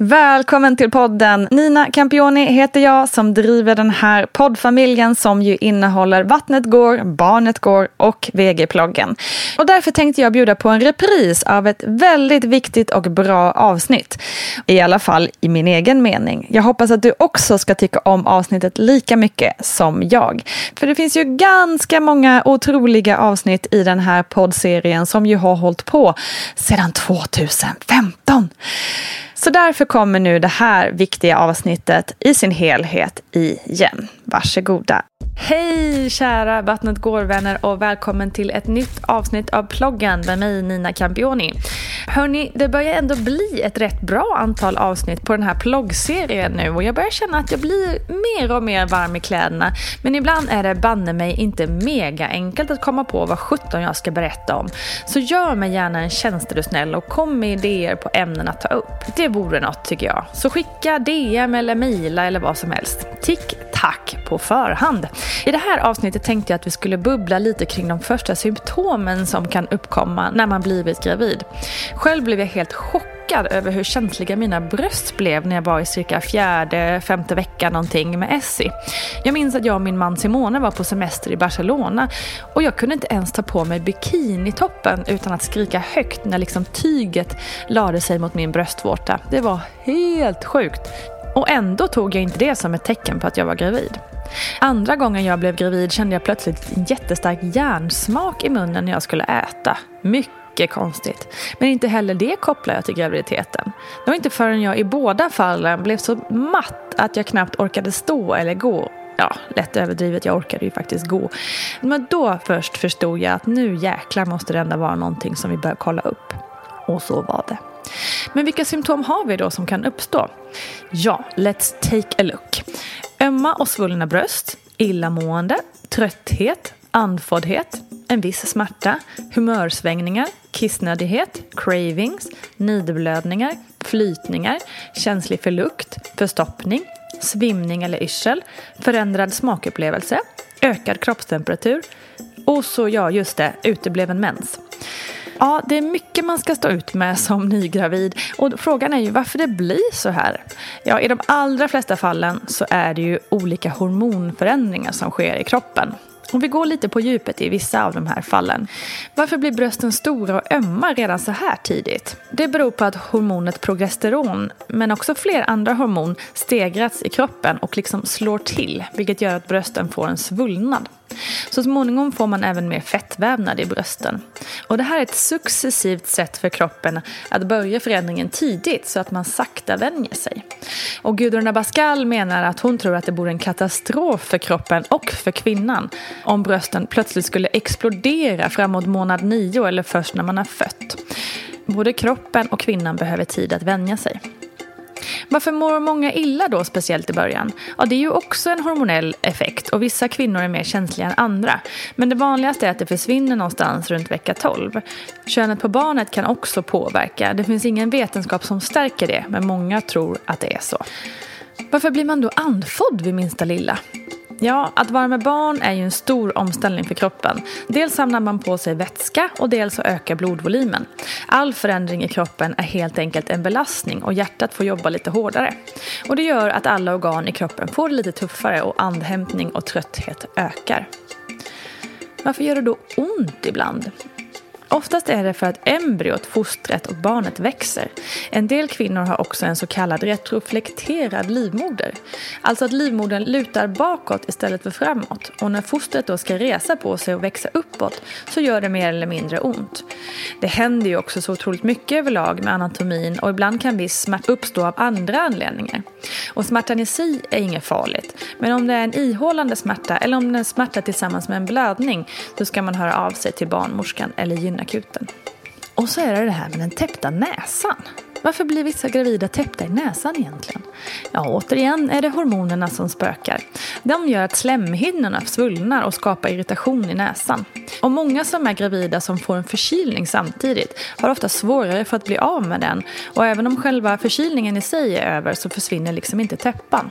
Välkommen till podden. Nina Campioni heter jag som driver den här poddfamiljen som ju innehåller Vattnet går, Barnet går och VG-ploggen. Och därför tänkte jag bjuda på en repris av ett väldigt viktigt och bra avsnitt. I alla fall i min egen mening. Jag hoppas att du också ska tycka om avsnittet lika mycket som jag. För det finns ju ganska många otroliga avsnitt i den här poddserien som ju har hållit på sedan 2015. Så därför kommer nu det här viktiga avsnittet i sin helhet igen. Varsågoda. Hej kära Vattnet går-vänner och välkommen till ett nytt avsnitt av ploggen med mig Nina Campioni. Hörni, det börjar ändå bli ett rätt bra antal avsnitt på den här ploggserien nu och jag börjar känna att jag blir mer och mer varm i kläderna. Men ibland är det banne mig inte mega enkelt att komma på vad 17 jag ska berätta om. Så gör mig gärna en tjänst är du snäll och kom med idéer på ämnen att ta upp. Det vore något tycker jag. Så skicka DM eller mejla eller vad som helst. Tick tack på förhand. I det här avsnittet tänkte jag att vi skulle bubbla lite kring de första symptomen som kan uppkomma när man blivit gravid. Själv blev jag helt chockad över hur känsliga mina bröst blev när jag var i cirka fjärde, femte veckan någonting med Essie. Jag minns att jag och min man Simone var på semester i Barcelona och jag kunde inte ens ta på mig bikinitoppen utan att skrika högt när liksom tyget lade sig mot min bröstvårta. Det var helt sjukt. Och ändå tog jag inte det som ett tecken på att jag var gravid. Andra gången jag blev gravid kände jag plötsligt en jättestark järnsmak i munnen när jag skulle äta. Mycket konstigt. Men inte heller det kopplar jag till graviditeten. Det var inte förrän jag i båda fallen blev så matt att jag knappt orkade stå eller gå ja, lätt överdrivet, jag orkade ju faktiskt gå. Men då först förstod jag att nu jäklar måste det ändå vara någonting som vi bör kolla upp. Och så var det. Men vilka symptom har vi då som kan uppstå? Ja, let's take a look. Ömma och svullna bröst, illamående, trötthet, andfåddhet, en viss smärta, humörsvängningar, kissnödighet, cravings, nidblödningar, flytningar, känslig för lukt, förstoppning, svimning eller yrsel, förändrad smakupplevelse, ökad kroppstemperatur och så, ja just det, utebliven mens. Ja, det är mycket man ska stå ut med som nygravid och frågan är ju varför det blir så här. Ja, i de allra flesta fallen så är det ju olika hormonförändringar som sker i kroppen. Och vi går lite på djupet i vissa av de här fallen. Varför blir brösten stora och ömma redan så här tidigt? Det beror på att hormonet progesteron, men också fler andra hormon, stegrats i kroppen och liksom slår till, vilket gör att brösten får en svullnad. Så småningom får man även mer fettvävnad i brösten. Och det här är ett successivt sätt för kroppen att börja förändringen tidigt så att man sakta vänjer sig. Och Gudrun Abascal menar att hon tror att det vore en katastrof för kroppen och för kvinnan om brösten plötsligt skulle explodera framåt månad nio eller först när man har fött. Både kroppen och kvinnan behöver tid att vänja sig. Varför mår många illa då, speciellt i början? Ja, det är ju också en hormonell effekt och vissa kvinnor är mer känsliga än andra. Men det vanligaste är att det försvinner någonstans runt vecka 12. Könet på barnet kan också påverka. Det finns ingen vetenskap som stärker det, men många tror att det är så. Varför blir man då andfådd vid minsta lilla? Ja, att vara med barn är ju en stor omställning för kroppen. Dels samlar man på sig vätska och dels så ökar blodvolymen. All förändring i kroppen är helt enkelt en belastning och hjärtat får jobba lite hårdare. Och det gör att alla organ i kroppen får det lite tuffare och andhämtning och trötthet ökar. Varför gör det då ont ibland? Oftast är det för att embryot, fostret och barnet växer. En del kvinnor har också en så kallad retroflekterad livmoder. Alltså att livmodern lutar bakåt istället för framåt. Och när fostret då ska resa på sig och växa uppåt så gör det mer eller mindre ont. Det händer ju också så otroligt mycket överlag med anatomin och ibland kan viss smärta uppstå av andra anledningar. Och smärtan i sig är inget farligt. Men om det är en ihållande smärta eller om det är en smärta tillsammans med en blödning så ska man höra av sig till barnmorskan eller akuten. Och så är det det här med den täppta näsan. Varför blir vissa gravida täppta i näsan egentligen? Ja, återigen är det hormonerna som spökar. De gör att slemhinnorna svullnar och skapar irritation i näsan. Och många som är gravida som får en förkylning samtidigt har ofta svårare för att bli av med den. Och även om själva förkylningen i sig är över så försvinner liksom inte täppan.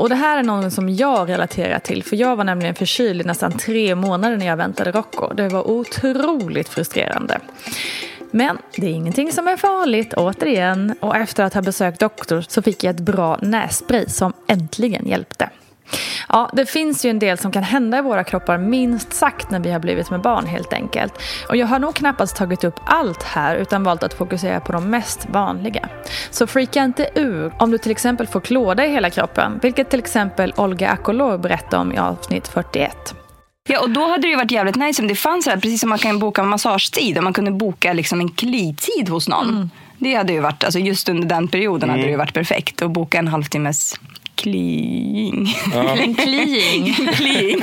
Och det här är någon som jag relaterar till för jag var nämligen förkyld i nästan tre månader när jag väntade Rocco. Det var otroligt frustrerande. Men det är ingenting som är farligt, återigen. Och efter att ha besökt doktor så fick jag ett bra nässpray som äntligen hjälpte. Ja, det finns ju en del som kan hända i våra kroppar minst sagt när vi har blivit med barn helt enkelt. Och jag har nog knappast tagit upp allt här utan valt att fokusera på de mest vanliga. Så freaka inte ur om du till exempel får klåda i hela kroppen, vilket till exempel Olga Akolor berättade om i avsnitt 41. Ja, och då hade det ju varit jävligt nice om det fanns här, precis som man kan boka massagetid, om man kunde boka liksom en klitid hos någon. Mm. Det hade ju varit, alltså just under den perioden mm. hade det ju varit perfekt att boka en halvtimmes Cleeing. Ja. En cleeing. cleeing.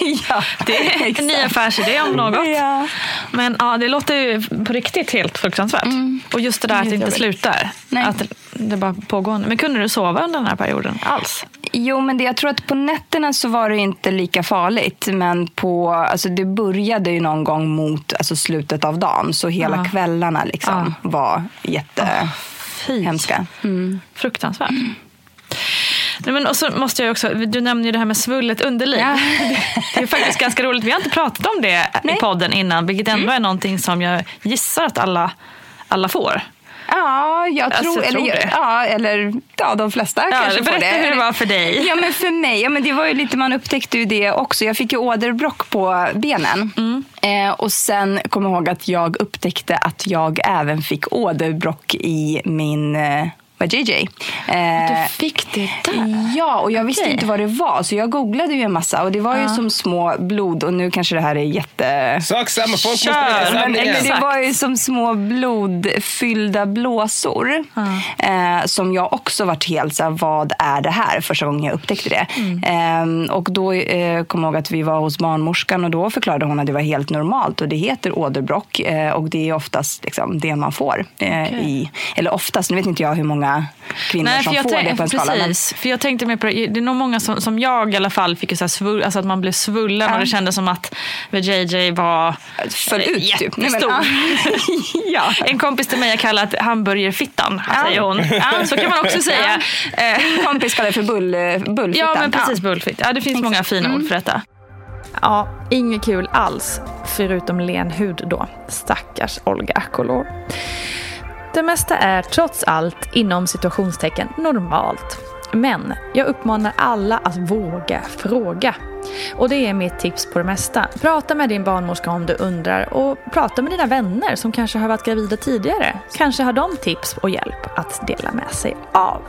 ja, det är en ny affärsidé om något. Ja. Men ja, det låter ju på riktigt helt fruktansvärt. Mm. Och just det där att det inte slutar. Nej. Att det bara pågår. Men kunde du sova under den här perioden alls? Jo, men det, jag tror att på nätterna så var det inte lika farligt. Men på, alltså det började ju någon gång mot alltså slutet av dagen. Så hela ja. kvällarna liksom var jättehemska. Oh, mm. Fruktansvärt. Nej, men och så måste jag också, du nämnde ju det här med svullet underliv. Ja. Det är faktiskt ganska roligt. Vi har inte pratat om det Nej. i podden innan, vilket ändå mm. är någonting som jag gissar att alla, alla får. Ja, jag alltså, tror, alltså, eller, tror ja, eller ja, de flesta ja, kanske får det. Berätta hur det var för dig. Ja, men för mig, ja, men det var ju lite, man upptäckte ju det också. Jag fick ju åderbråck på benen. Mm. Eh, och sen kom jag ihåg att jag upptäckte att jag även fick åderbråck i min eh, var JJ. Eh, du fick det där? Ja, och jag visste inte vad det var. Så jag googlade ju en massa och det var ju som små blod. Och nu kanske det här är jätte... Sak samma, folk Kör, måste men, men Det var ju som små blodfyllda blåsor. Eh, som jag också varit helt så här, vad är det här? Första gången jag upptäckte det. Mm. Eh, och då eh, kom jag ihåg att vi var hos barnmorskan och då förklarade hon att det var helt normalt. Och det heter åderbråck och det är oftast liksom, det man får. Okay. i, eller oftast, nu vet inte jag hur många kvinnor Nej, som får det på en skala. Precis, för jag tänkte mer på det. Det är nog många som, som jag i alla fall fick så svull, alltså att man blev svullen ja. och det kändes som att JJ var Föll ut, jättestor. Typ. ja. En kompis till mig har kallat hamburgerfittan, ja. säger hon. Ja, så kan man också säga. Min kompis kallar det för bull, bullfittan. Ja, men precis bullfitt. Ja, det finns Exakt. många fina mm. ord för detta. Ja, inget kul alls, förutom lenhud då. Stackars Olga Akolor. Det mesta är trots allt inom situationstecken normalt. Men jag uppmanar alla att våga fråga. Och det är mitt tips på det mesta. Prata med din barnmorska om du undrar och prata med dina vänner som kanske har varit gravida tidigare. Kanske har de tips och hjälp att dela med sig av.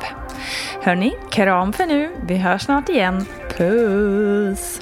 Hörni, kram för nu. Vi hörs snart igen. Puss!